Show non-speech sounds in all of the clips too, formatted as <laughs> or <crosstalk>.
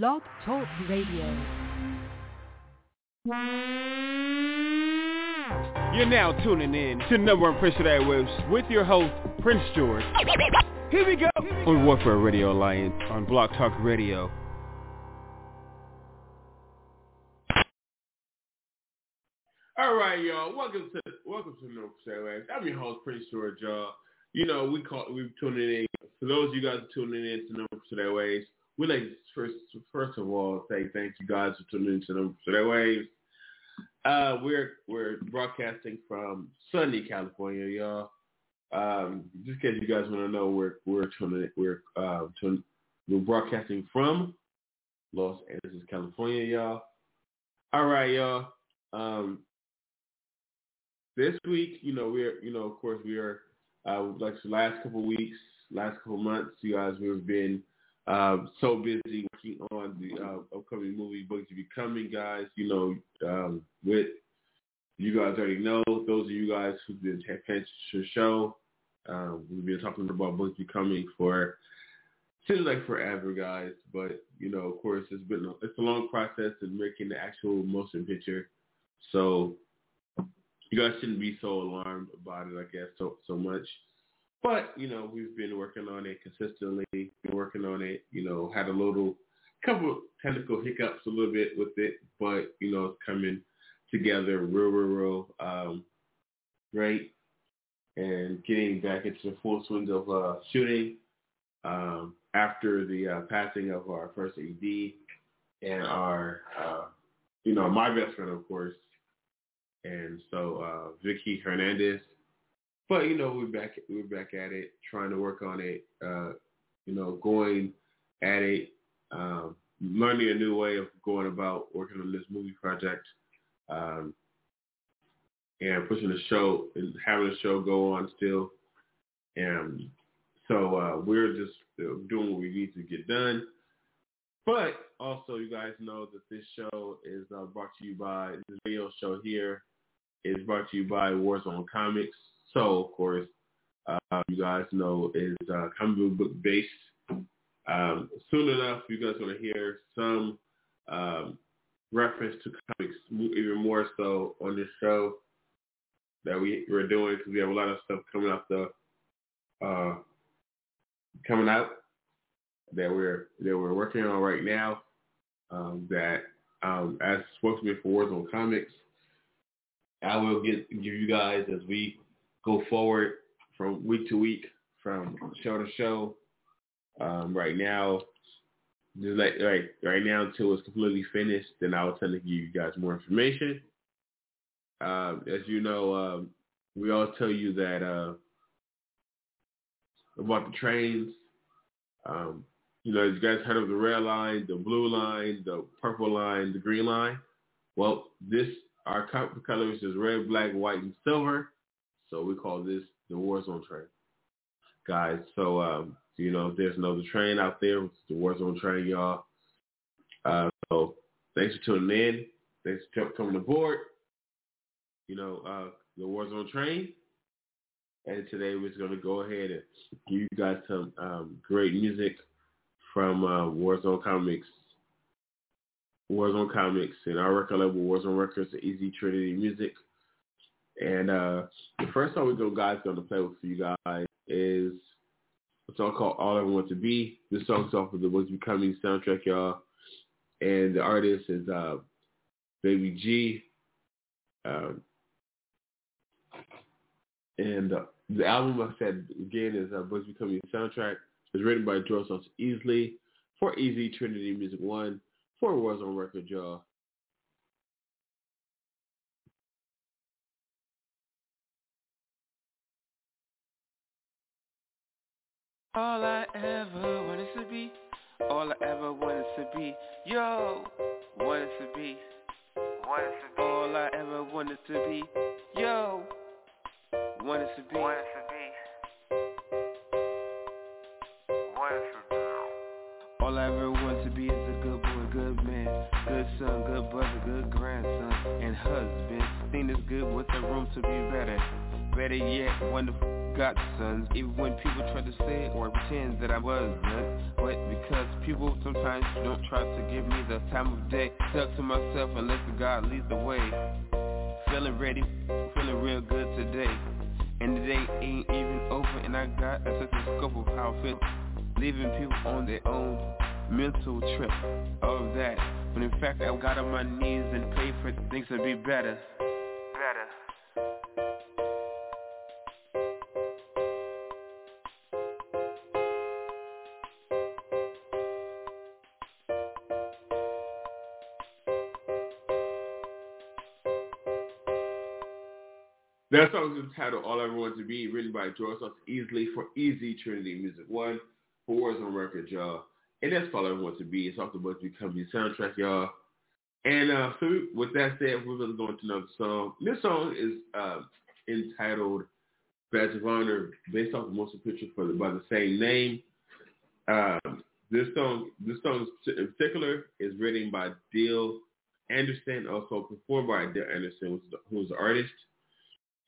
Blog Talk Radio. You're now tuning in to Number One Prince of Airwaves with your host, Prince George. Here we go on Warfare Radio Alliance on Blog Talk Radio. All right, y'all. Welcome to welcome to Number No Airwaves. I'm your host, Prince George, y'all. You know, we call we tuning in. For those of you guys tuning in to Number No Airwaves, we like first first of all say thank you guys for tuning in to No Airwaves. Uh, we're we're broadcasting from sunny California, y'all. Um, just in case you guys want to know, we're we're tuning we're uh tuning, we're broadcasting from Los Angeles, California, y'all. All right, y'all. Um, this week, you know, we're you know, of course, we are uh, like the last couple weeks, last couple months, you guys, we've been um, so busy working on the uh, upcoming movie Bugsy the Becoming, guys. You know, um, with you guys already know those of you guys who've been paying to the show. Um, we've been talking about Bugsy Becoming for seems like forever, guys. But you know, of course, it's been a, it's a long process in making the actual motion picture. So you guys shouldn't be so alarmed about it, I guess, so so much. But, you know, we've been working on it consistently, been working on it, you know, had a little couple technical hiccups a little bit with it, but, you know, it's coming together real, real, real um, great and getting back into the full swing of uh, shooting um, after the uh, passing of our first AD and our, uh, you know, my best friend, of course, and so uh, Vicky Hernandez. But you know, we're back we're back at it, trying to work on it. Uh, you know, going at it, um, learning a new way of going about working on this movie project, um, and pushing the show and having the show go on still. And so uh, we're just doing what we need to get done. But also, you guys know that this show is uh, brought to you by this radio show here is brought to you by Warzone Comics. So, of course, uh, you guys know is uh, comic book based. Um, soon enough, you guys going to hear some um, reference to comics, even more so on this show that we we're doing because we have a lot of stuff coming out the uh, coming out that we're that we're working on right now. Um, that um, as spokesman for Warzone Comics, I will get give you guys as we go forward from week to week, from show to show. Um, right now, just like right right now until it's completely finished, then I will tend to give you guys more information. Um, as you know, um, we all tell you that uh, about the trains. Um, you know, you guys heard of the red line, the blue line, the purple line, the green line. Well, this our colors is red, black, white, and silver. So we call this the Warzone train, guys. So um, you know, there's another train out there. The Warzone train, y'all. Uh, so thanks for tuning in. Thanks for coming aboard. You know, uh, the Warzone train. And today we're just going to go ahead and give you guys some um, great music from uh, Warzone Comics Warzone Comics and our record label Warzone Records Easy Trinity Music. And uh, the first song we're going guys going to play with for you guys is a song called All I Want to Be. This song's off of the What's Becoming soundtrack, y'all. And the artist is uh, Baby G. Um, and uh, the album, I said again, is uh, What's Becoming soundtrack. It's written by George Easley for Easy Trinity Music One. for Warzone record, y'all. All I ever wanted to be, all I ever wanted to be, yo, wanted to be, wanted to be. All I ever wanted to be, yo, wanted to be, wanted to be, wanted to be. All I ever wanted to be is a good boy, good man, good son, good brother, good grandson, and husband. Thing is good with the room to be better. Better yet, wonderful godsons Even when people try to say or pretend that I wasn't. But because people sometimes don't try to give me the time of day Stuck to myself unless the God leads the way. Feeling ready, feeling real good today. And the day ain't even over and I got a sense of scope of how I feel. Leaving people on their own mental trip of that But in fact I got on my knees and prayed for things to be better Better. That song is entitled All I Want to Be, written by George Sauce Easley for Easy Trinity Music One, for Warzone Records, y'all. And that's All I Want to Be. It's off the Bugsy Becoming soundtrack, y'all. And uh, so with that said, we're going to go into another song. This song is uh, entitled Badge of Honor, based off the motion picture for the, by the same name. Um, this song, this song in particular, is written by Dale Anderson, also performed by Dale Anderson, who's the artist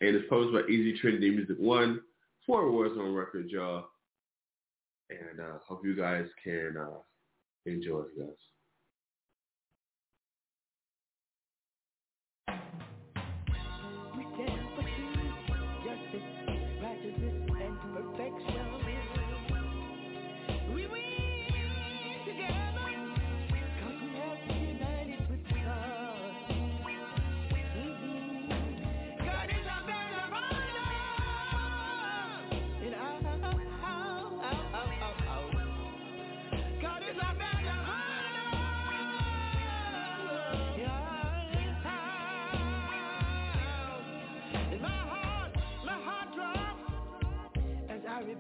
and it's posted by Easy Trinity Music One for on Records, y'all. And uh, hope you guys can uh, enjoy it,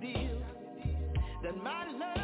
deal. That my love.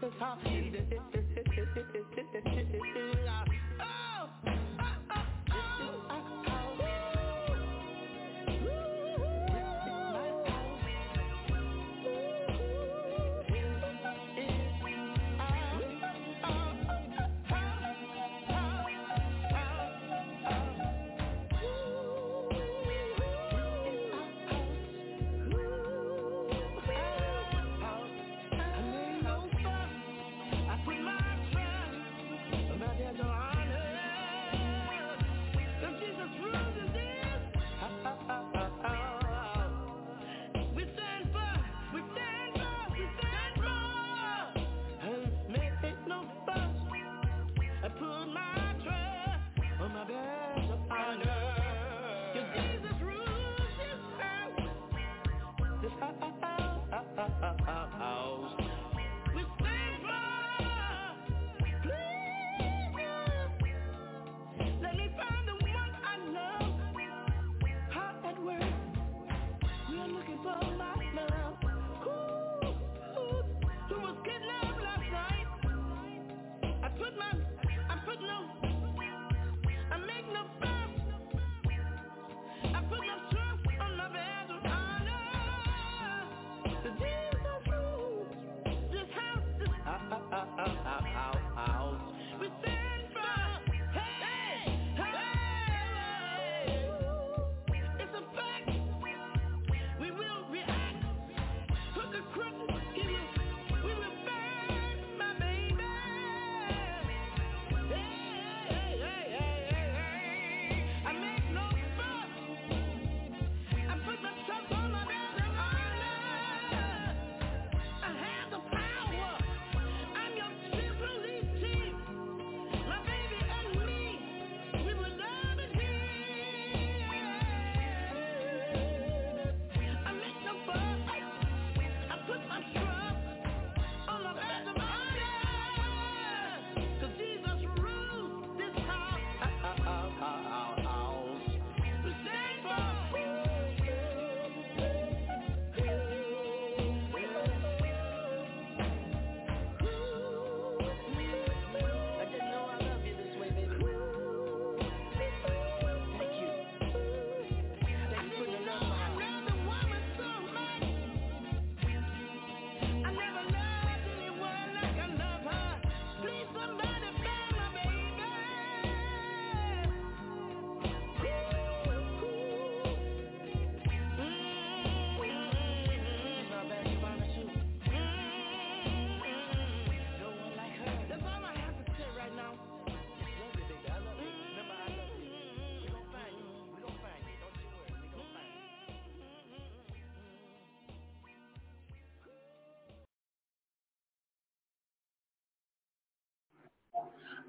That's how it is.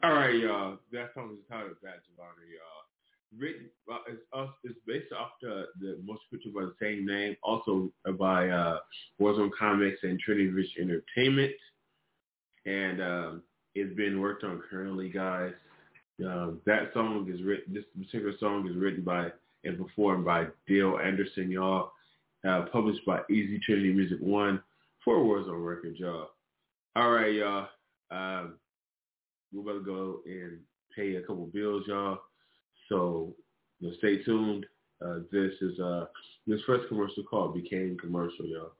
All right, y'all. That song is titled Badge of Honor, y'all. Written, uh, it's, uh, it's based off the, the most picture by the same name, also by uh, Warzone Comics and Trinity Rich Entertainment. And um, it's been worked on currently, guys. Uh, that song is written, this particular song is written by and performed by Dale Anderson, y'all. Uh, published by Easy Trinity Music One for Warzone Records, y'all. All right, y'all. Um, we're to go and pay a couple bills, y'all. So you know, stay tuned. Uh, this is uh, this first commercial call became commercial, y'all.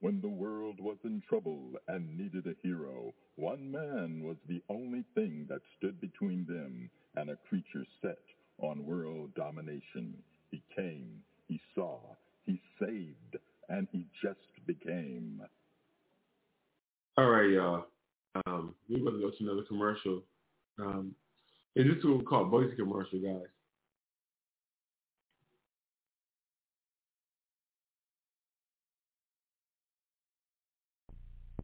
When the world was in trouble and needed a hero, one man was the only thing that stood between them and a creature set on world domination. He came, he saw, he saved, and he just became. All right, y'all. Um, we're going to go to another commercial. Um, and this is what we call Boise commercial, guys.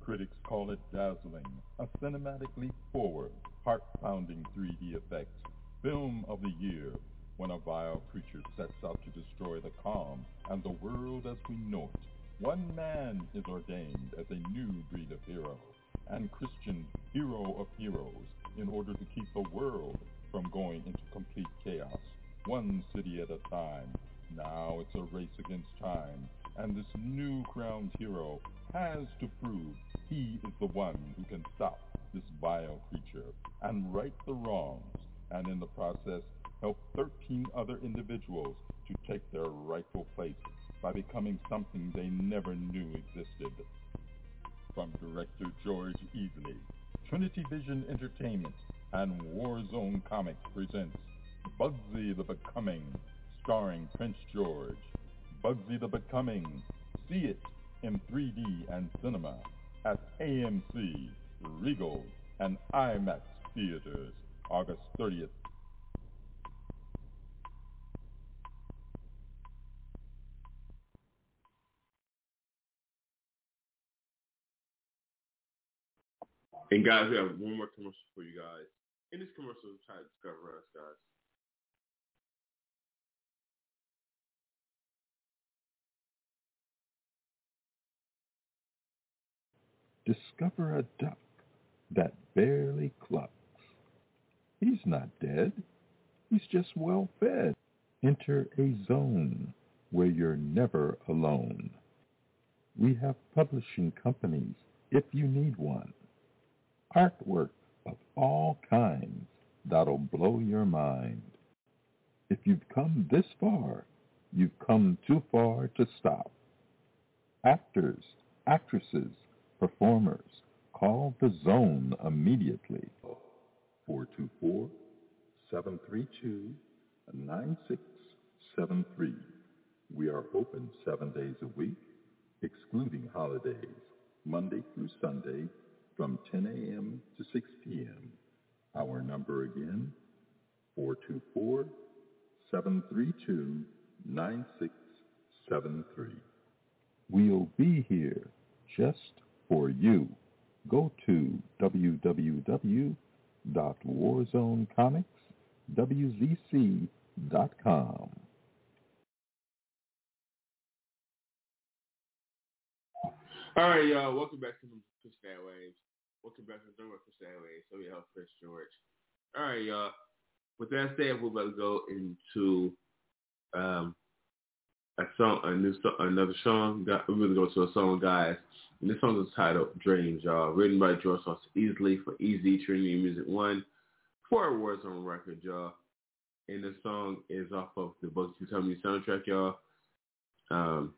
Critics call it dazzling, a cinematic leap forward, heart-pounding 3D effects, film of the year, when a vile creature sets out to destroy the calm and the world as we know it. One man is ordained as a new breed of hero, and Christian hero of heroes, in order to keep the world from going into complete chaos, one city at a time. Now it's a race against time, and this new crowned hero has to prove he is the one who can stop this vile creature and right the wrongs, and in the process help 13 other individuals to take their rightful place by becoming something they never knew existed. From director George Easley, Trinity Vision Entertainment and Warzone Comics presents Bugsy the Becoming, starring Prince George. Bugsy the Becoming. See it in 3D and cinema at AMC, Regal, and IMAX theaters August 30th And guys, we have one more commercial for you guys. In this commercial, try to discover us, guys. Discover a duck that barely clucks. He's not dead. He's just well fed. Enter a zone where you're never alone. We have publishing companies if you need one. Artwork of all kinds that'll blow your mind. If you've come this far, you've come too far to stop. Actors, actresses, performers, call the zone immediately. 424-732-9673. We are open seven days a week, excluding holidays, Monday through Sunday from 10 a.m. to 6 p.m. Our number again, 424-732-9673. We'll be here just for you. Go to www.warzonecomicswzc.com. All right, y'all. Welcome back to Push That Waves. Welcome back to the Push That Waves. So we have Chris George. All right, y'all. With that said, we're about to go into um, a song, a new song, another song. We're going to go to a song, guys. And this song is titled Dreams, y'all. Written by George Sauce Easley for Easy Trinity Music One for on Record, y'all. And the song is off of the Books You Tell Me soundtrack, y'all. Um,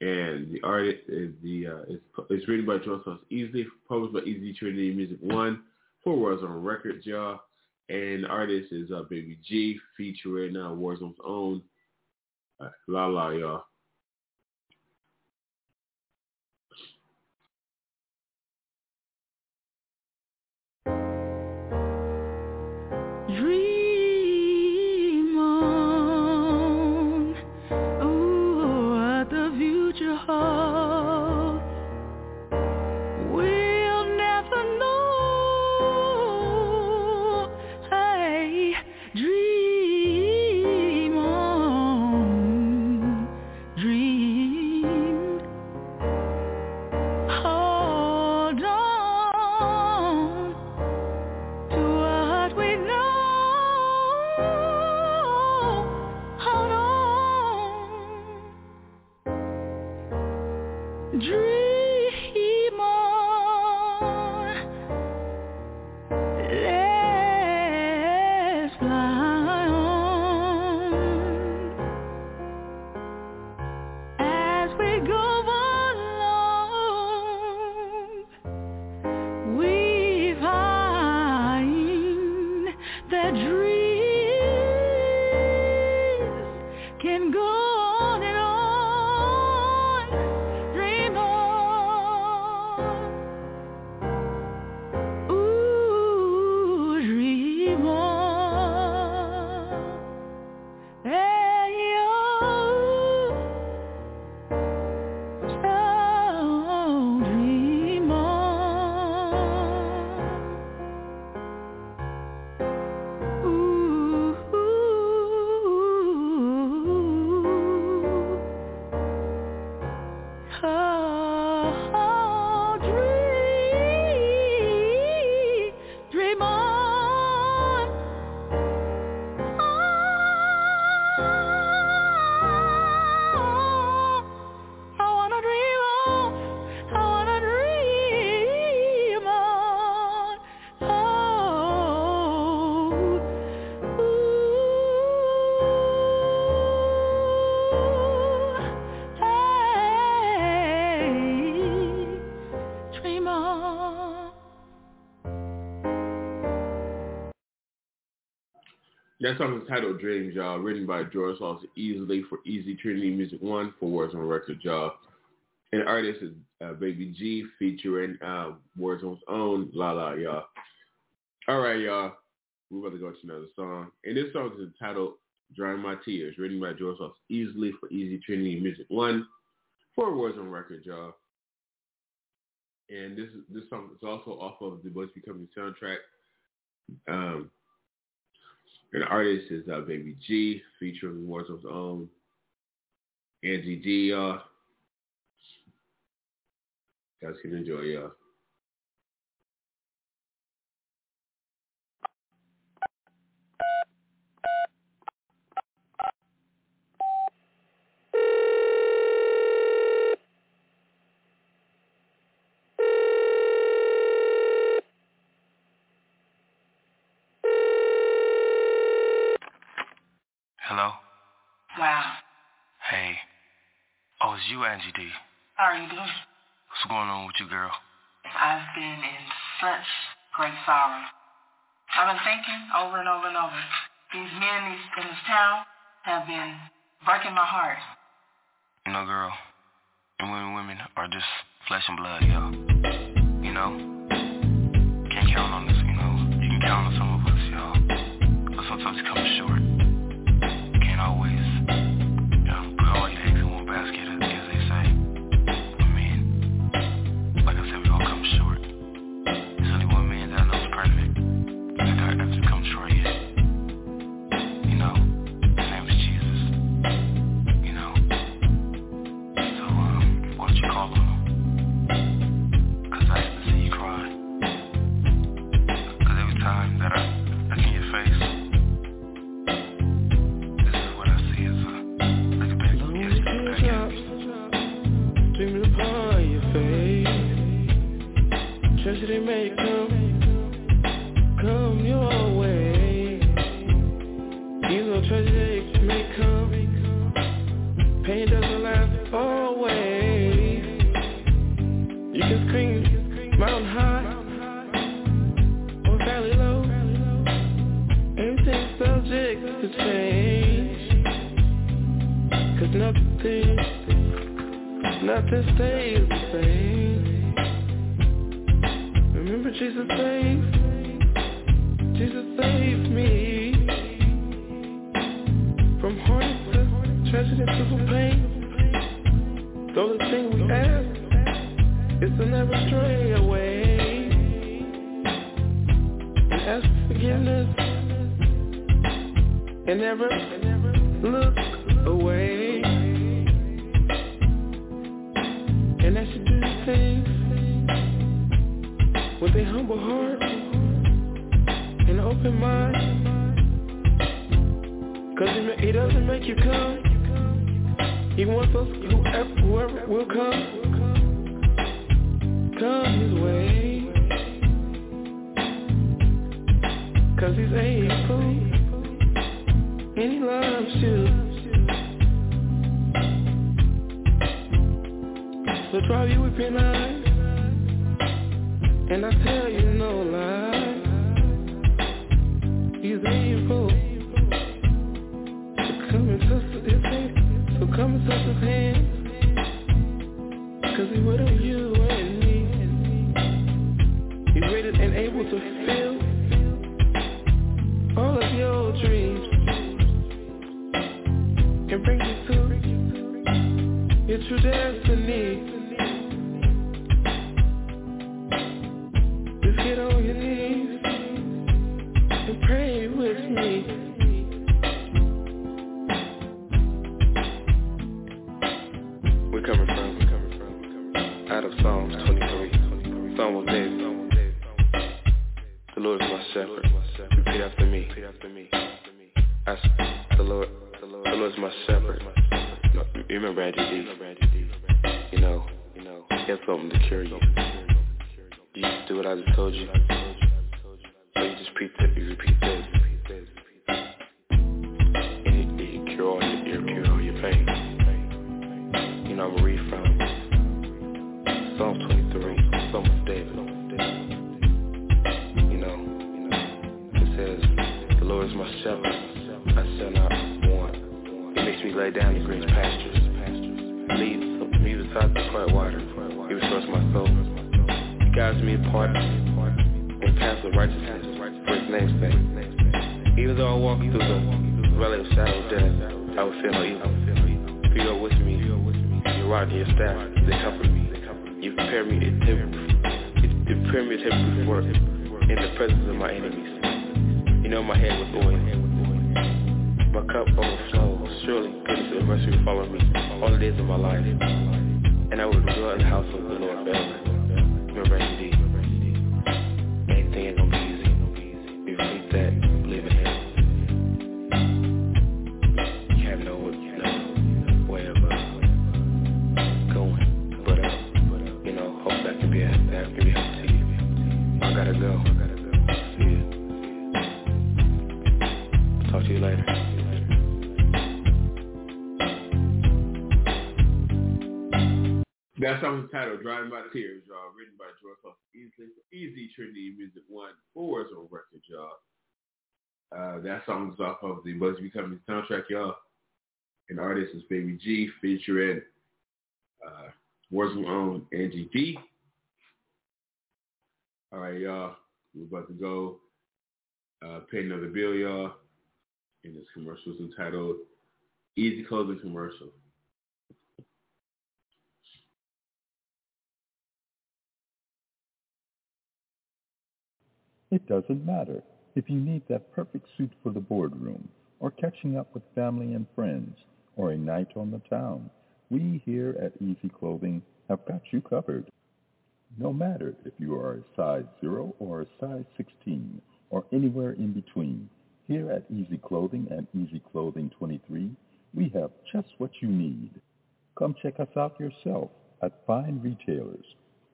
and the artist is the uh, it's, it's written by George Sauce Easley, published by Easy Trinity Music One for Warzone Records, y'all. And the artist is uh, Baby G, featuring uh, Warzone's own uh, La La, y'all. That song is titled Dreams, y'all, written by George Lawson Easley for Easy Trinity Music One for Warzone Record, y'all. And artist is uh, Baby G featuring uh, Words on his own, La La, y'all. All right, y'all. We're about to go to another song. And this song is entitled Drying My Tears, written by George Lawson Easley for Easy Trinity Music One for Warzone Record, y'all. And this this song is also off of the Bugsy Becoming soundtrack. Um, and the artist is uh, Baby G, featuring His Own, Angie D, y'all. Guys can enjoy, y'all. You, Angie D. How are you doing? What's going on with you, girl? I've been in such great sorrow. I've been thinking over and over and over. These men in this town have been breaking my heart. You know, girl, and women, women are just flesh and blood, yo. You know, can't count on this, you know. You can count on some of us, y'all. But sometimes it comes short. To you later. That song is titled Driving by Tears, y'all, written by George Huff Easy, Easy Trinity Music One, on record, y'all. Uh, that song is off of the Buzz Becoming soundtrack, y'all. And artist is Baby G featuring uh, Warzone own Angie D. All right, y'all. We're about to go uh, pay another bill, y'all. And this commercial is entitled Easy Clothing Commercial. It doesn't matter if you need that perfect suit for the boardroom or catching up with family and friends or a night on the town. We here at Easy Clothing have got you covered. No matter if you are a size 0 or a size 16 or anywhere in between, here at Easy Clothing and Easy Clothing 23, we have just what you need. Come check us out yourself at fine retailers,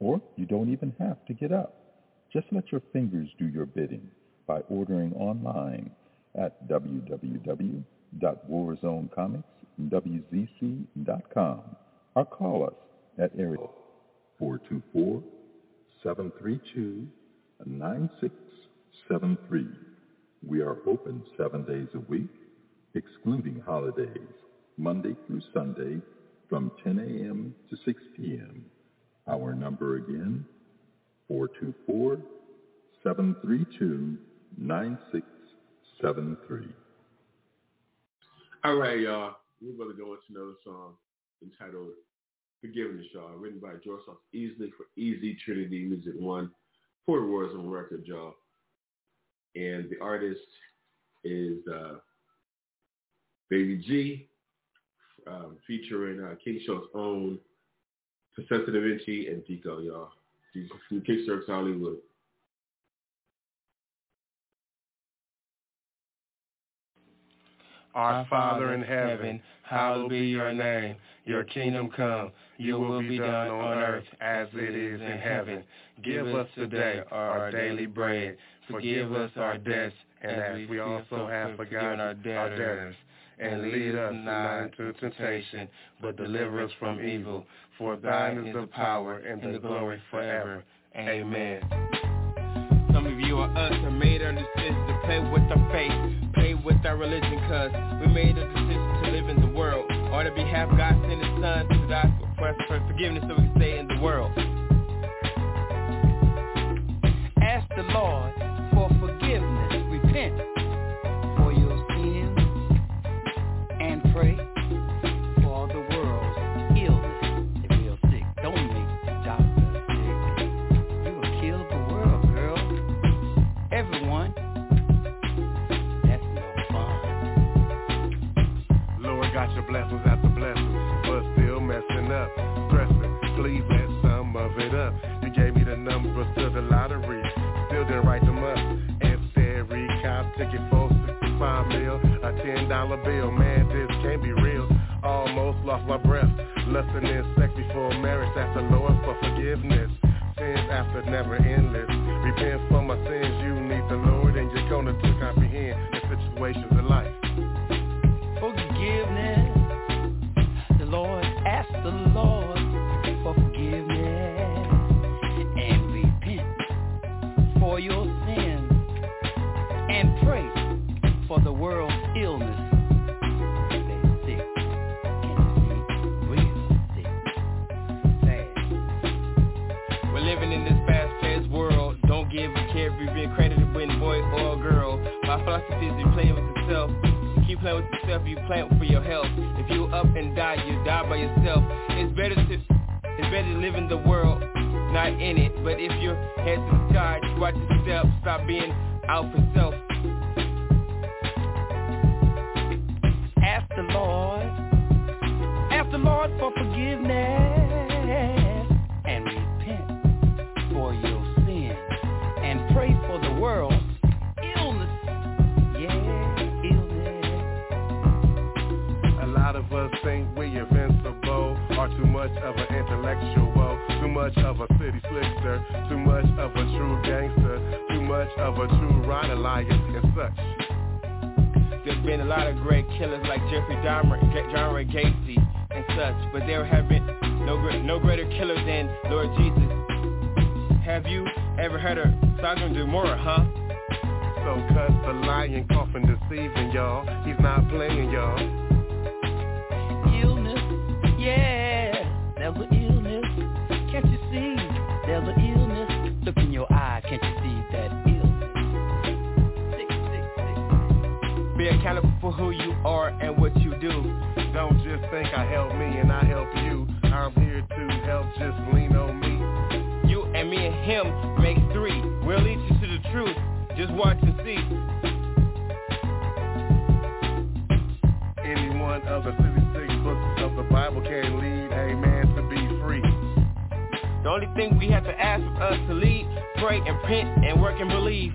or you don't even have to get up. Just let your fingers do your bidding by ordering online at www.warzonecomicswzc.com or call us at area 424-732-9673. We are open seven days a week, excluding holidays, Monday through Sunday from 10 a.m. to 6 p.m. Our number again, 424-732-9673. All right, y'all. We're going to go into another song entitled Forgiveness, y'all, written by Soft Easley for Easy Trinity Music One, Four Warzone record, y'all. And the artist is uh, Baby G, um, featuring uh, King Show's own Professor Da Vinci and Dico, y'all. From Kickstarter Hollywood. Our Father in heaven, hallowed be your name. Your kingdom come, your will be done on earth as it is in heaven. Give us today our daily bread. Forgive us our debts, and as we also have forgiven our debtors. And lead us not into temptation, but deliver us from evil. For thine is the power and the glory forever. Amen. Some of you are us and made our decision to play with our faith, play with our religion, cause we made a decision to live in the world. On our behalf, God sent his son to die for for forgiveness so we can stay in the world. Ask the Lord up, let some of it up. You gave me the numbers to the lottery, still didn't write them up. Every cop ticket for 65 mil, a ten dollar bill. Man, this can't be real. Almost lost my breath, lusting in sex before marriage. Ask the Lord for forgiveness. Sins after never endless. Repent for my sins. You think I help me and I help you. I'm here to help, just lean on me. You and me and him make three. We'll lead you to the truth. Just watch and see. Any one of the 66 books of the Bible can lead a man to be free. The only thing we have to ask of us to lead, pray, and repent, and work and believe.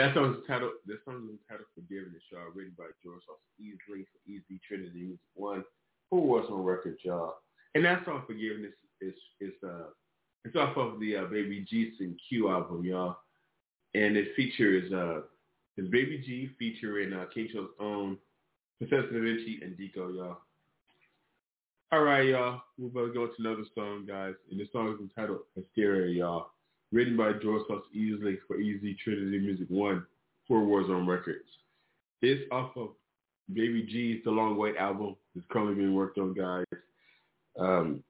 That song's entitled. That song is entitled "Forgiveness," y'all. Written by George Sauce Easley for Easy Trinity One. Who was on record, y'all? And that song "Forgiveness" is is uh it's off of the uh, Baby G and Q album, y'all. And it features uh It's Baby G featuring uh, King Show's own Professor Da Vinci and Deco, y'all. All right, y'all. We're about to go to another song, guys. And this song is entitled Hysteria, y'all. Written by George Sauce Easley for Easy Trinity Music One for Warzone Records. It's off of Baby G's The Long Wait album. It's currently being worked on, guys. Um,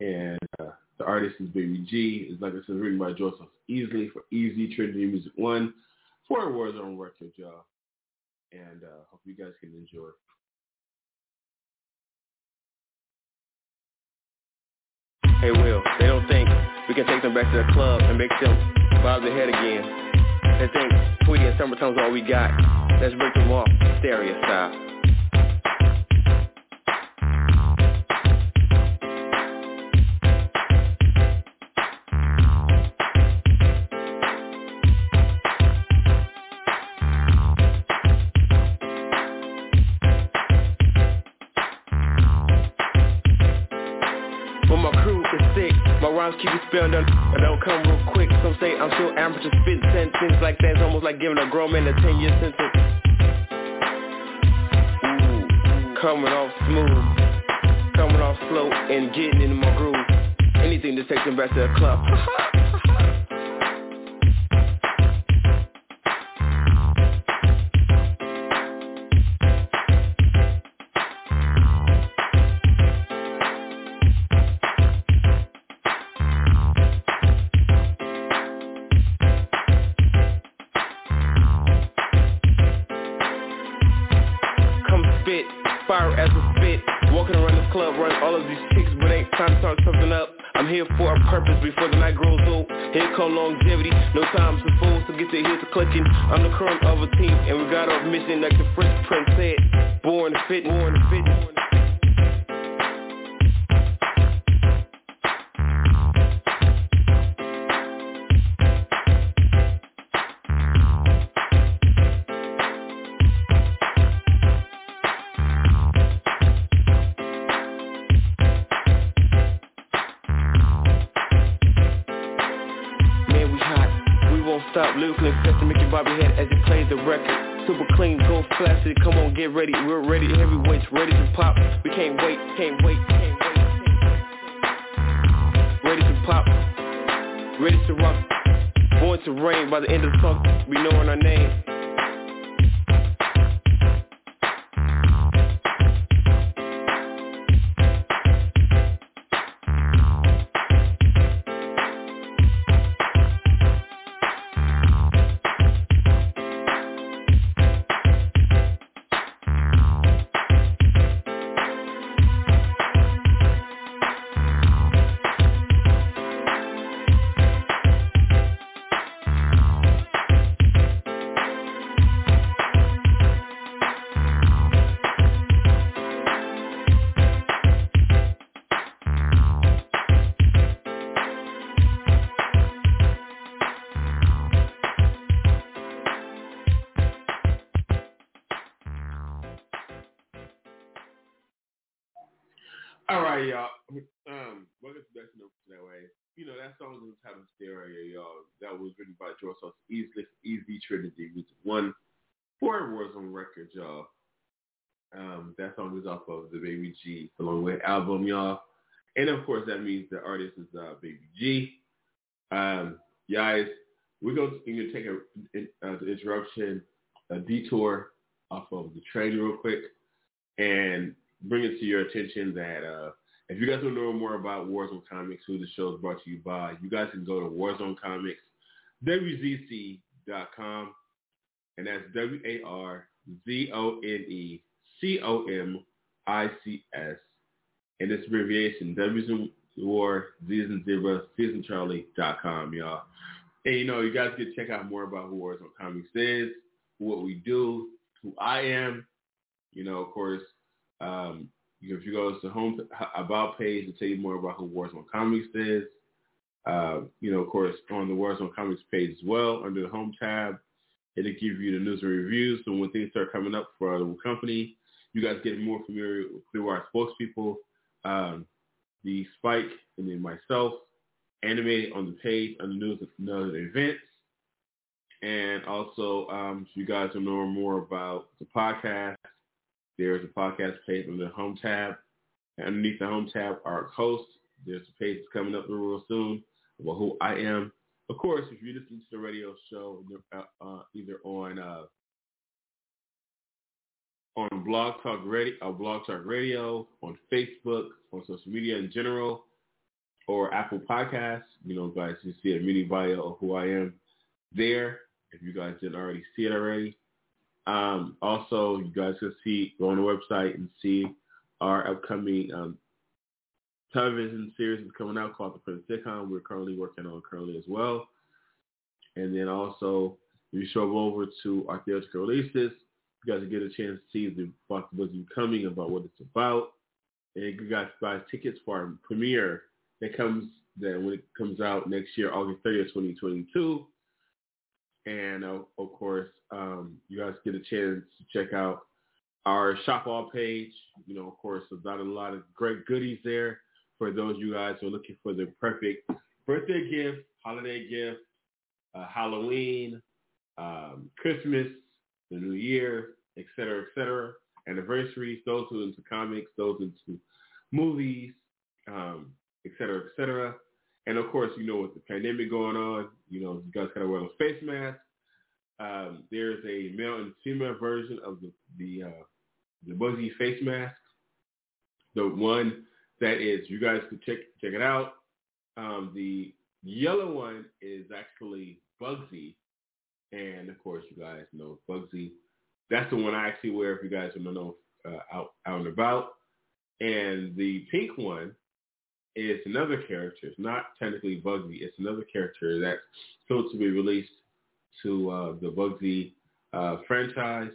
and uh, the artist is Baby G. It's like I said, written by Joseph Easley for Easy Trinity Music One for Warzone Records, y'all. And uh, hope you guys can enjoy. Hey Will, they don't think we can take them back to the club and make them bob their head again. They think Tweety and Summertime's all we got. Let's break them off, stereo style. You I don't come real quick. Some say I'm so amateur spitting sentences like that's almost like giving a grown man a 10 year sentence. Ooh, coming off smooth Coming off slow and getting into my groove. Anything to take them back to the club <laughs> get hit the clicking. I'm the current of a team, and we got our mission Like the first print said. Born fit, born fit. ready, we're ready, heavyweights ready to pop. We can't wait, can't wait, can't wait. Ready to pop, ready to rock. Born to reign by the end of the summer. Album, y'all. And of course, that means the artist is uh, Baby G. Um, guys, we're going to take a, uh, interruption, a detour off of the train real quick, and bring it to your attention that uh, if you guys want to know more about Warzone Comics, who the show is brought to you by, you guys can go to Warzone Comics, WZC.com, and that's W-A-R-Z-O-N-E-C-O-M-I-C-S and this abbreviation, W's and War, Z's and Zebra, C's and Charlie.com, y'all. And you know, you guys can check out more about who Warzone Comics is, what we do, who I am. You know, of course, um, if you go to the home about page to tell you more about who Warzone Comics is. Uh, you know, of course, on the Warzone Comics page as well, under the home tab, it'll give you the news and reviews. So when things start coming up for the company, you guys get more familiar through our spokespeople um, the Spike and then myself animated on the page under news and other events. And also, um, you guys to know more about the podcast, there's a podcast page on the home tab. And underneath the home tab are hosts. There's a page that's coming up real soon about who I am. Of course, if you listen to the radio show, uh, uh, either on uh, on Blog Talk Radio, uh, Blog Talk Radio, on Facebook, on social media in general, or Apple Podcasts. You know, guys, you see a mini bio of who I am there. If you guys didn't already see it already. Um, also, you guys can see go on the website and see our upcoming um, television series is coming out called The Prince Sitcom. We're currently working on currently as well. And then also, you show over to our theatrical releases, you guys get a chance to see the possibility coming about what it's about. And you guys buy tickets for our premiere that comes that when it comes out next year, August 30th, 2022. And uh, of course, um, you guys get a chance to check out our shop all page. You know, of course, there's got a lot of great goodies there for those you guys who are looking for the perfect birthday gift, holiday gift, uh, Halloween, um, Christmas, the New Year, et cetera, et cetera. Anniversaries, those who into comics, those into movies, um, et cetera, et cetera. And of course, you know, with the pandemic going on, you know, you guys gotta wear those face masks. Um, there's a male and female version of the the uh, the Bugsy face mask. The one that is, you guys can check check it out. Um, the yellow one is actually Bugsy, and of course, you guys know Bugsy. That's the one I actually wear if you guys to know uh, out out and about. And the pink one is another character. It's not technically Bugsy. It's another character that's soon to be released to uh, the Bugsy uh, franchise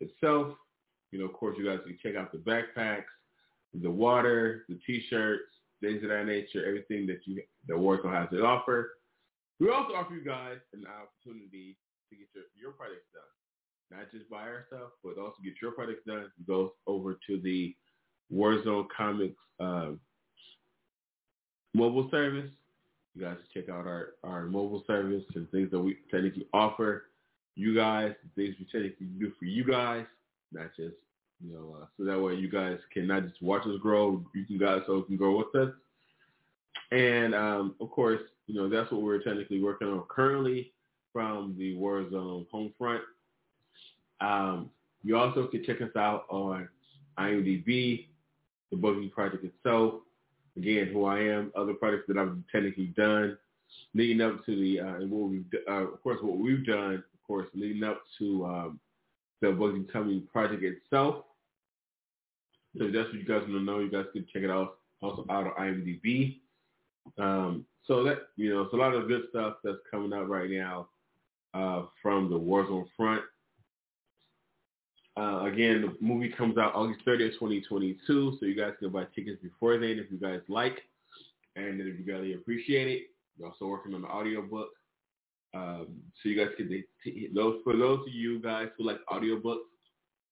itself. You know, of course, you guys can check out the backpacks, the water, the T-shirts, things of that nature, everything that you that Warzone has to offer. We also offer you guys an opportunity to get your, your products done. Not just by ourselves, but also get your products done. Go over to the Warzone Comics uh, mobile service. You guys check out our, our mobile service and things that we technically offer you guys, things we technically do for you guys, not just, you know, uh, so that way you guys can not just watch us grow, you can guys so can grow with us. And um, of course, you know, that's what we're technically working on currently from the Warzone home front. Um, you also can check us out on IMDb, the Boogie Project itself, again, who I am, other projects that I've technically done, leading up to the, uh, and what we've, uh, of course, what we've done, of course, leading up to um, the Bugsy Coming project itself. So that's what you guys want to know. You guys can check it out also out on IMDb. Um, so that, you know, it's a lot of good stuff that's coming out right now uh, from the Warzone front. Uh, again, the movie comes out August 30th, 2022, so you guys can buy tickets before then if you guys like. And if you really appreciate it, we're also working on the audiobook. Um, so you guys can, those for those of you guys who like audiobooks,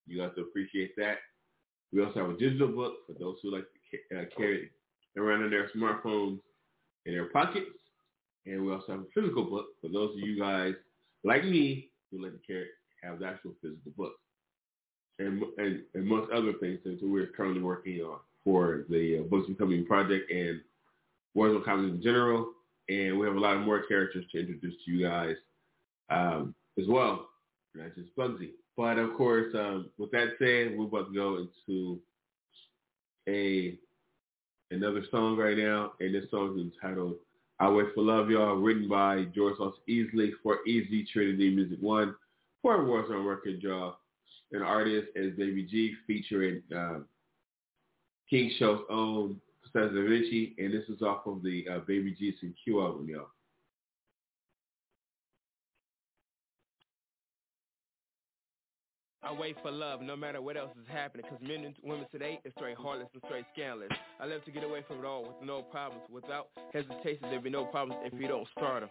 you guys appreciate that. We also have a digital book for those who like to uh, carry it around in their smartphones in their pockets. And we also have a physical book for those of you guys like me who like the carry have the actual physical book and, and, and most other things that we're currently working on for the uh, Bugsy Becoming Project and Warzone Comics in general. And we have a lot of more characters to introduce to you guys um, as well, not just Bugsy. But of course, um, with that said, we're about to go into a another song right now, and this song is entitled "I Wait for Love, Y'all," written by George Lost Easley for Easy Trinity Music One for Warzone Record, y'all an artist as Baby G featuring uh, King Show's own Da Vinci, and this is off of the uh, Baby G and Q album, y'all. I wait for love no matter what else is happening Cause men and women today is straight heartless and straight scandalous I live to get away from it all with no problems Without hesitation there be no problems if you don't start them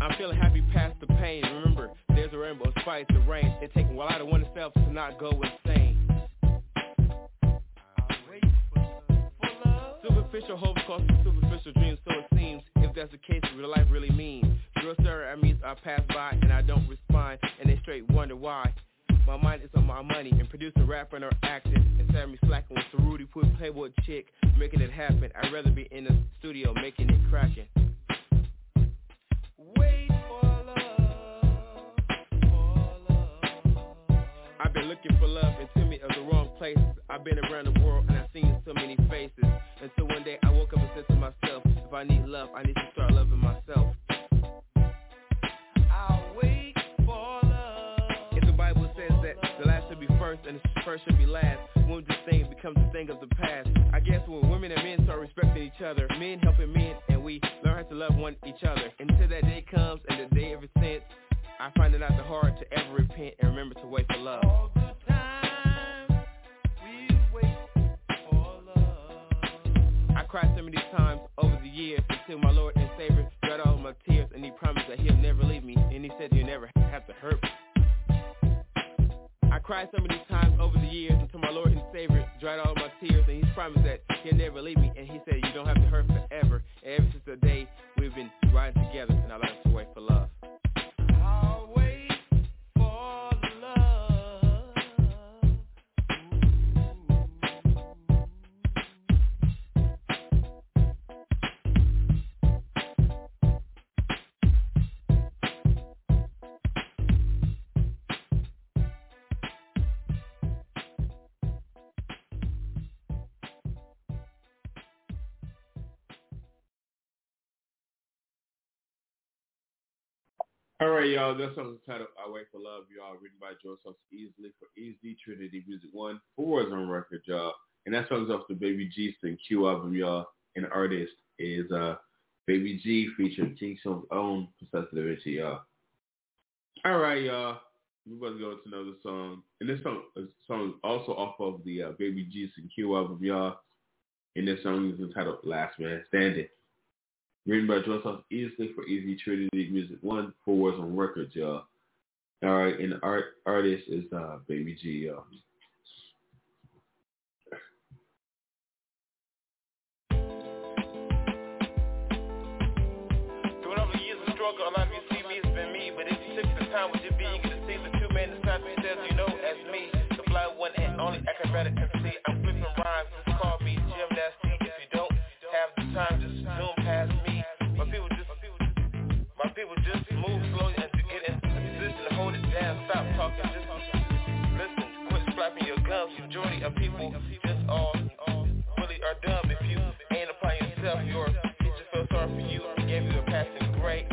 I'm feeling happy past the pain. Remember, there's a rainbow spice the rain. It takes a while out of oneself to not go insane. Superficial hopes cause superficial dreams, so it seems. If that's the case, real life really means. Girls stare at me, I pass by and I don't respond, and they straight wonder why. My mind is on my money and producing, rapping, or acting. Of me slacking with the Rudy Put Playboy chick, making it happen. I'd rather be in the studio making it cracking. Wait I've been looking for love in too many of the wrong places. I've been around the world and I've seen so many faces. Until one day I woke up and said to myself, if I need love, I need to start loving myself. I'll wait for love. If the Bible says that the last should be first and the first should be last, when this thing becomes a thing of the past. I guess when women and men start respecting each other, men helping men, and we learn how to love one each other. Until that day comes and the day ever since, I find it out the hard to ever repent and remember to wait for love. All the time we wait for love. I cried so many times over the years until my Lord and Savior dried all my tears and he promised that he'll never leave me and he said you'll never have to hurt me. I cried so many times over the years until my Lord and Savior dried all my tears and he's promised that he'll never leave me and he said you don't have to right, y'all. That song is titled "I Wait for Love," y'all. Written by Joseph Easley for Easy Trinity Music One. Four is on record, y'all. And that song's off the Baby G and Q album, y'all. And the artist is uh Baby G featuring King Show's own Professor Da Vinci, y'all. All right, y'all. We're about to go into another song. And this song, this song is also off of the uh, Baby G and Q album, y'all. And this song is entitled "Last Man Standing." Written by Joseph Easley for Easy Trinity Music One, four Warzone records, y'all. All right, and the art artist is uh, Baby G, y'all. Through all the years of struggle, a lot Majority of people just all really are dumb. If you ain't applying yourself, your teacher felt sorry for you and gave you a passing grade.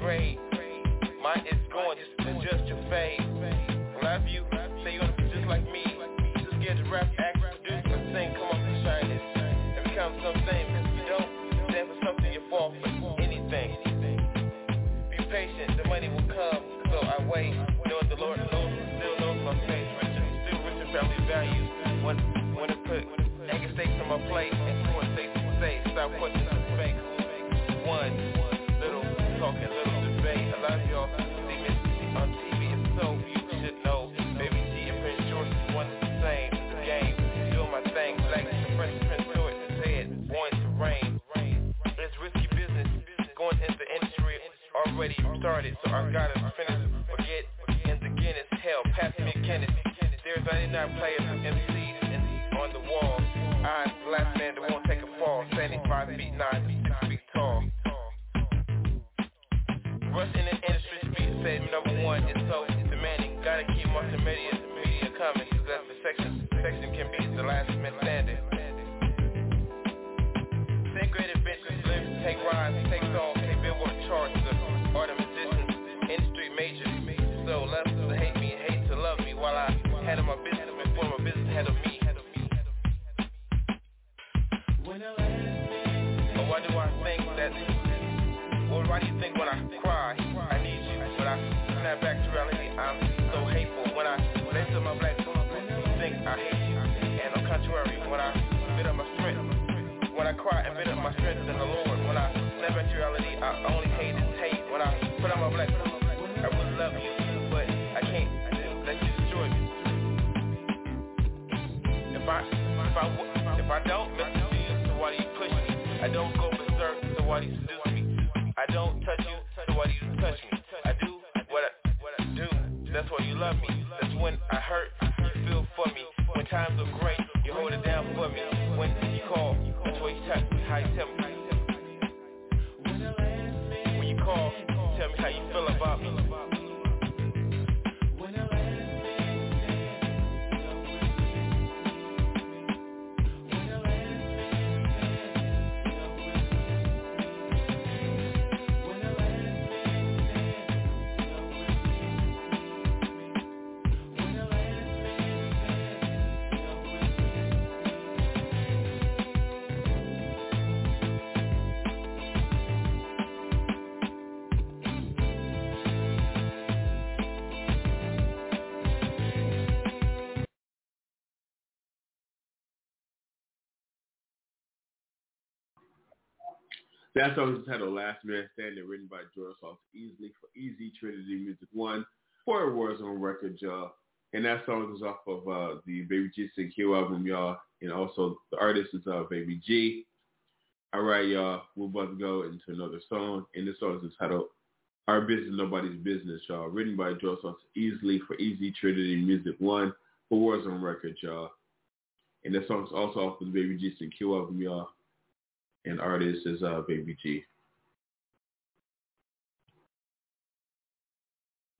Grade. Mine is going just to adjust your fade. Of you say, stop questioning fake. One little talking, little debate. A lot of y'all see me on TV, and so you should know. Baby G and Prince George is one the same. Game, doing my thing, black Prince Prince George said, born to reign. It's risky business, going into the industry already started, so I gotta finish. Forget in the Guinness, hell, pass me a Guinness. There's 99 players, MCs, and on the wall. I'm the last man that won't fall, standing 5 feet 9 to 6 feet tall. Rush in the industry, speed said number one is so demanding. Gotta keep media reality, I only hate the tape when I put on my black. I would love you, but I can't let you destroy me. If I if I if I don't listen to you, so why do you push me? I don't go berserk, so why do you seduce me? I don't touch you, so why do you touch me? I do what I, what I do. That's why you love me. That's when I hurt, you feel for me. When times are great, you hold it down for me. When you call, that's why you touch me. How you tell me how you feel about me. That song is titled Last Man Standing, written by George Sauce Easley for Easy Trinity Music One for Warzone Record, y'all. And that song is off of uh, the Baby G Q album, y'all. And also the artist is uh, Baby G. All right, y'all. We're about to go into another song. And this song is titled Our Business, Nobody's Business, y'all. Written by George Sauce Easley for Easy Trinity Music One for Warzone Record, y'all. And song is also off of the Baby G Q album, y'all and artist is uh, Baby G.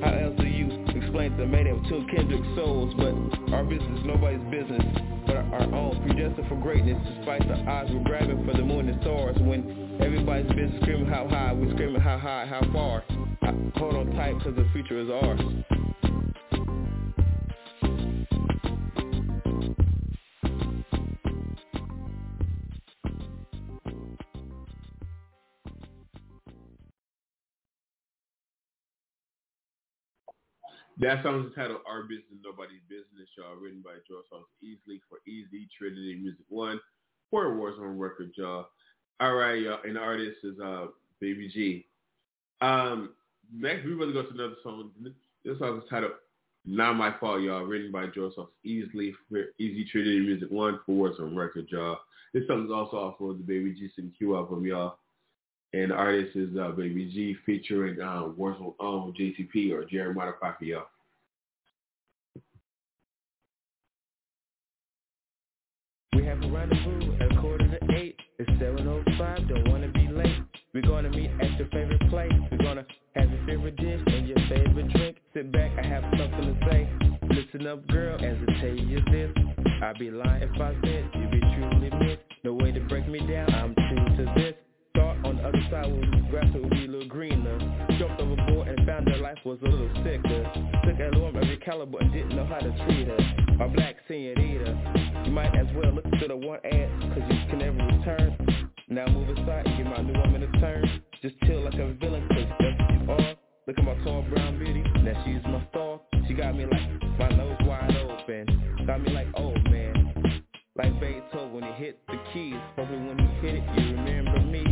How else do you explain to the mating of two kindred souls? But our business, nobody's business, but our own. Predestined for greatness, despite the odds we're grabbing for the moon and stars. When everybody's business screaming how high, we're screaming how high, how far. Hold on tight, cause the future is ours. That song is titled Our Business, Nobody's Business, y'all, written by Joe Songs Easley for Easy Trinity Music One for Warzone Record, y'all. All right, y'all, and the artist is uh Baby G. Um, next, we're going to go to another song. This song is titled Not My Fault, y'all, written by Joe Songs Easley for Easy Trinity Music One for Warzone Record, y'all. This song is also off of the Baby G Q album, y'all. And the artist is uh, Baby G featuring uh, Warzone um, JTP or Motherfucker, y'all. We have a rendezvous at quarter to eight. It's 7.05, don't want to be late. We're going to meet at your favorite place. We're going to have your favorite dish and your favorite drink. Sit back, I have something to say. Listen up, girl, as I tell you this. I'd be lying if I said you'd be truly missed. No way to break me down, I'm true to this. Other side where the grass would be a little greener. Jumped overboard and found that life was a little sicker. Took a little every caliber and didn't know how to treat her. My black senorita. You might as well look to the one ad, cause you can never return. Now move aside and give my new woman a turn. Just chill like a villain, cause that's what you are. Look at my tall brown beauty, now she's my star. She got me like my nose wide open. Got me like, oh man. Like Beethoven when he hit the keys. Hopefully when he hit it, you remember me.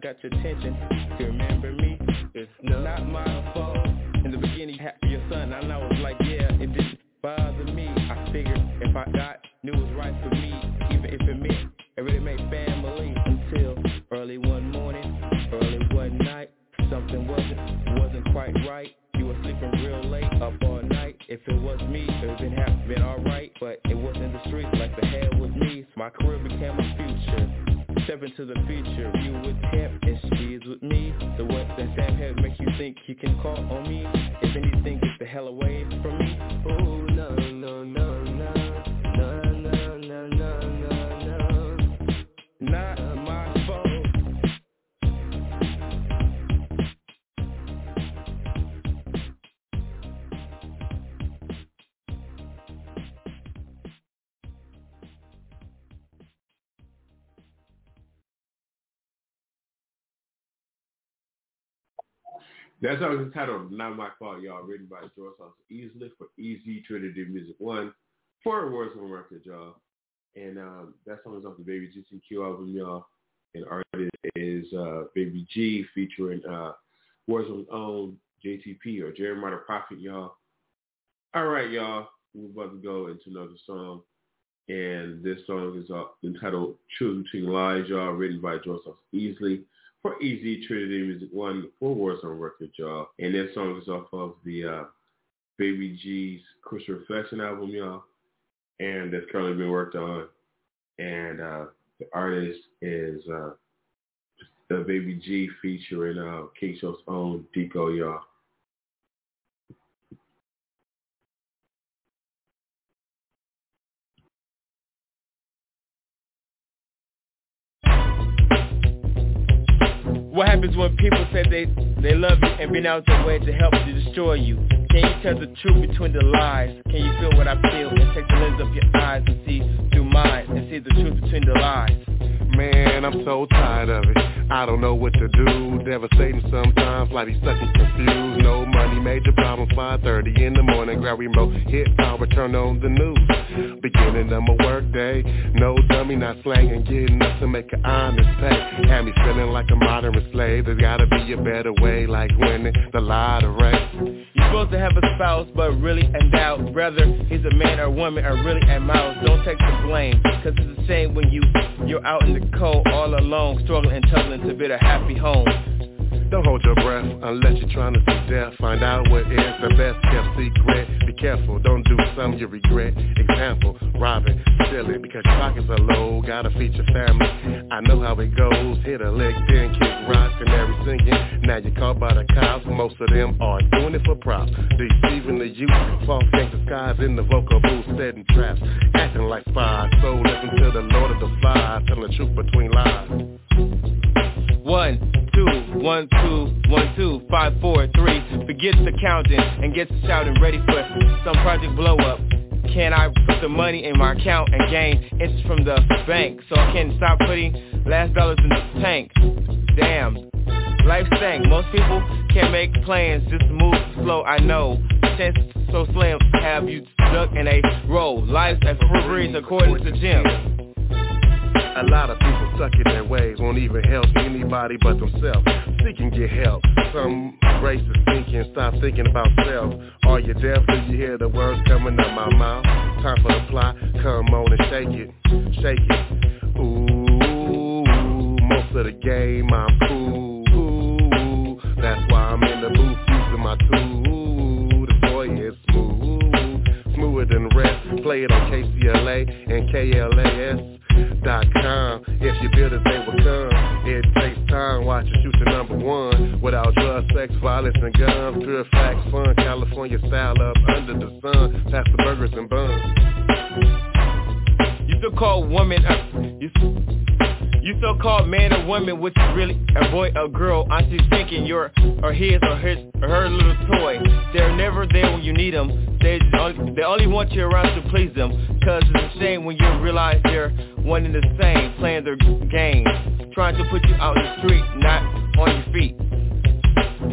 Got your attention, you remember me. It's not my fault. In the beginning, had your son, and I was like, yeah, it didn't bother me. I figured if I got, knew it was right for me, even if it meant every day made family. Until early one morning, early one night, something wasn't, wasn't quite right. You were sleeping real late, up all night. If it was me, it would been have been alright. But it wasn't in the streets like the hell was me. My career became my future. Step into the future, you think you can call on me? That song is entitled Not My Fault, y'all, written by George House Easley for Easy Trinity Music One for Warzone Record, y'all. And um, that song is off the Baby GCQ album, y'all. And artist is uh, Baby G featuring uh, Warzone's own JTP or Jeremiah the Prophet, y'all. All right, y'all. We're about to go into another song. And this song is uh, entitled Choose Between Lies, y'all, written by Joseph Easley for Easy Trinity Music One, four Warzone record, y'all. And that song is off of the uh, Baby G's Christian Reflection album, y'all. And that's currently being worked on. And uh, the artist is uh, the Baby G featuring uh, King Show's own Deco, y'all. Happens when people say they, they love you and been out their way to help to destroy you? Can you tell the truth between the lies? Can you feel what I feel and take the lens of your eyes and see through mine and see the truth between the lies? Man, I'm so tired of it. I don't know what to do. Devastating sometimes, like he's stuck and confused. No money, major problems. 5:30 in the morning, grab remote, hit power, turn on the news. Beginning of my work day, no dummy, not slanging, getting up to make an honest pay. Had me feeling like a modern slave. There's gotta be a better way, like winning the lottery. You're supposed to have a spouse, but really doubt. Whether he's a man or woman or really a mouse. Don't take the blame, cause it's the same when you, you're out in the cold all alone, struggling and to build a happy home. Don't hold your breath unless you're trying to see death. Find out what is the best kept secret. Be careful, don't do something you regret. Example, robbing, stealing because your pockets are low. Gotta feed your family. I know how it goes. Hit a lick, then kick rocks and every singing. Now you're caught by the cops. Most of them are doing it for props. Deceiving the youth. False gangster skies in the vocal booth, setting traps. Acting like spies. So listen to the Lord of the Flies. Telling the truth between lies. One, two, one, two, one, two, five, four, three. Forget the counting and get to shouting ready for some project blow up. Can I put the money in my account and gain interest from the bank so I can stop putting last dollars in the tank? Damn, life stank. Most people can't make plans, just move slow. I know. Chance so slim, have you stuck in a row. Life's a breeze according to Jim. A lot of people stuck in their ways won't even help anybody but themselves. Seek and get help. Some racist thinking, stop thinking about self. Are you deaf? Do you hear the words coming out my mouth? Time for the plot. Come on and shake it, shake it. Ooh, most of the game I'm cool. That's why I'm in the booth using my tool. The boy is smooth, smoother than rest. Play it on KCLA and KLAS If you build it, they will come. It takes time, watch you shoot the number one. Without drugs, sex, violence, and guns. Pure facts, fun, California style up under the sun. Pass the burgers and buns. You still call woman, uh, you, you call man or woman, which is really a boy or girl. Aren't you thinking you're or his or his or her little toy? They're never there when you need them. They only, they only want you around to please them. Cause it's a shame when you realize they're one and the same, playing their game, trying to put you out in the street, not on your feet.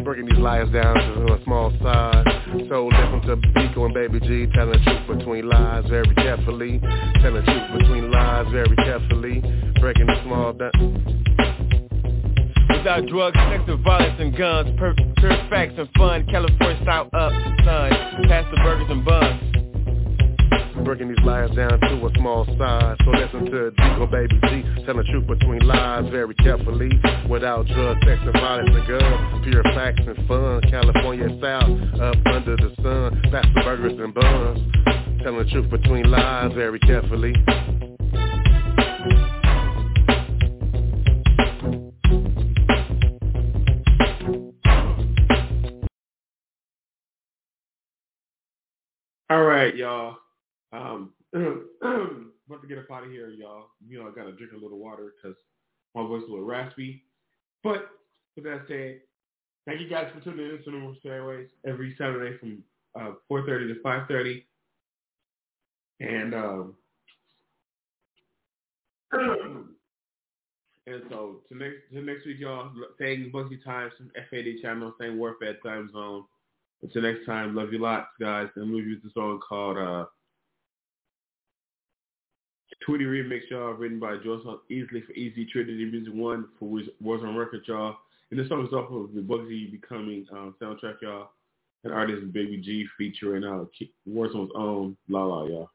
Breaking these liars down to a small size. So listen to Deco and Baby G telling the truth between lies very carefully. Telling the truth between lies very carefully. Breaking the small down. Without drugs, sex, and violence and guns, pure, facts and fun. California style up the sun, past the burgers and buns breaking these lies down to a small size. So listen to Deco Baby G, telling the truth between lies very carefully. Without drugs, sex, and violence and guns, pure facts and fun. California South, up under the sun, past the burgers and buns. Telling the truth between lies very carefully. All right, y'all. Um, <clears throat> about to get up out of here, y'all. You know, I gotta drink a little water because my voice is a little raspy. But with that said, thank you guys for tuning in to the Stairways every Saturday from uh, 4:30 to 5:30. And um, <clears throat> And so to next to next week, y'all. Same Bugsy time, some FAD channel, same Warfare time zone. Until next time, love you lots, guys. And we'll use the song called uh, Tweety Remix, y'all, written by Joseph Easley for Easy Trinity Music One for Warzone Record, y'all. And this song is off of the Bugsy Becoming um, soundtrack, y'all. And artist Baby G featuring uh, Warzone's own La La, y'all.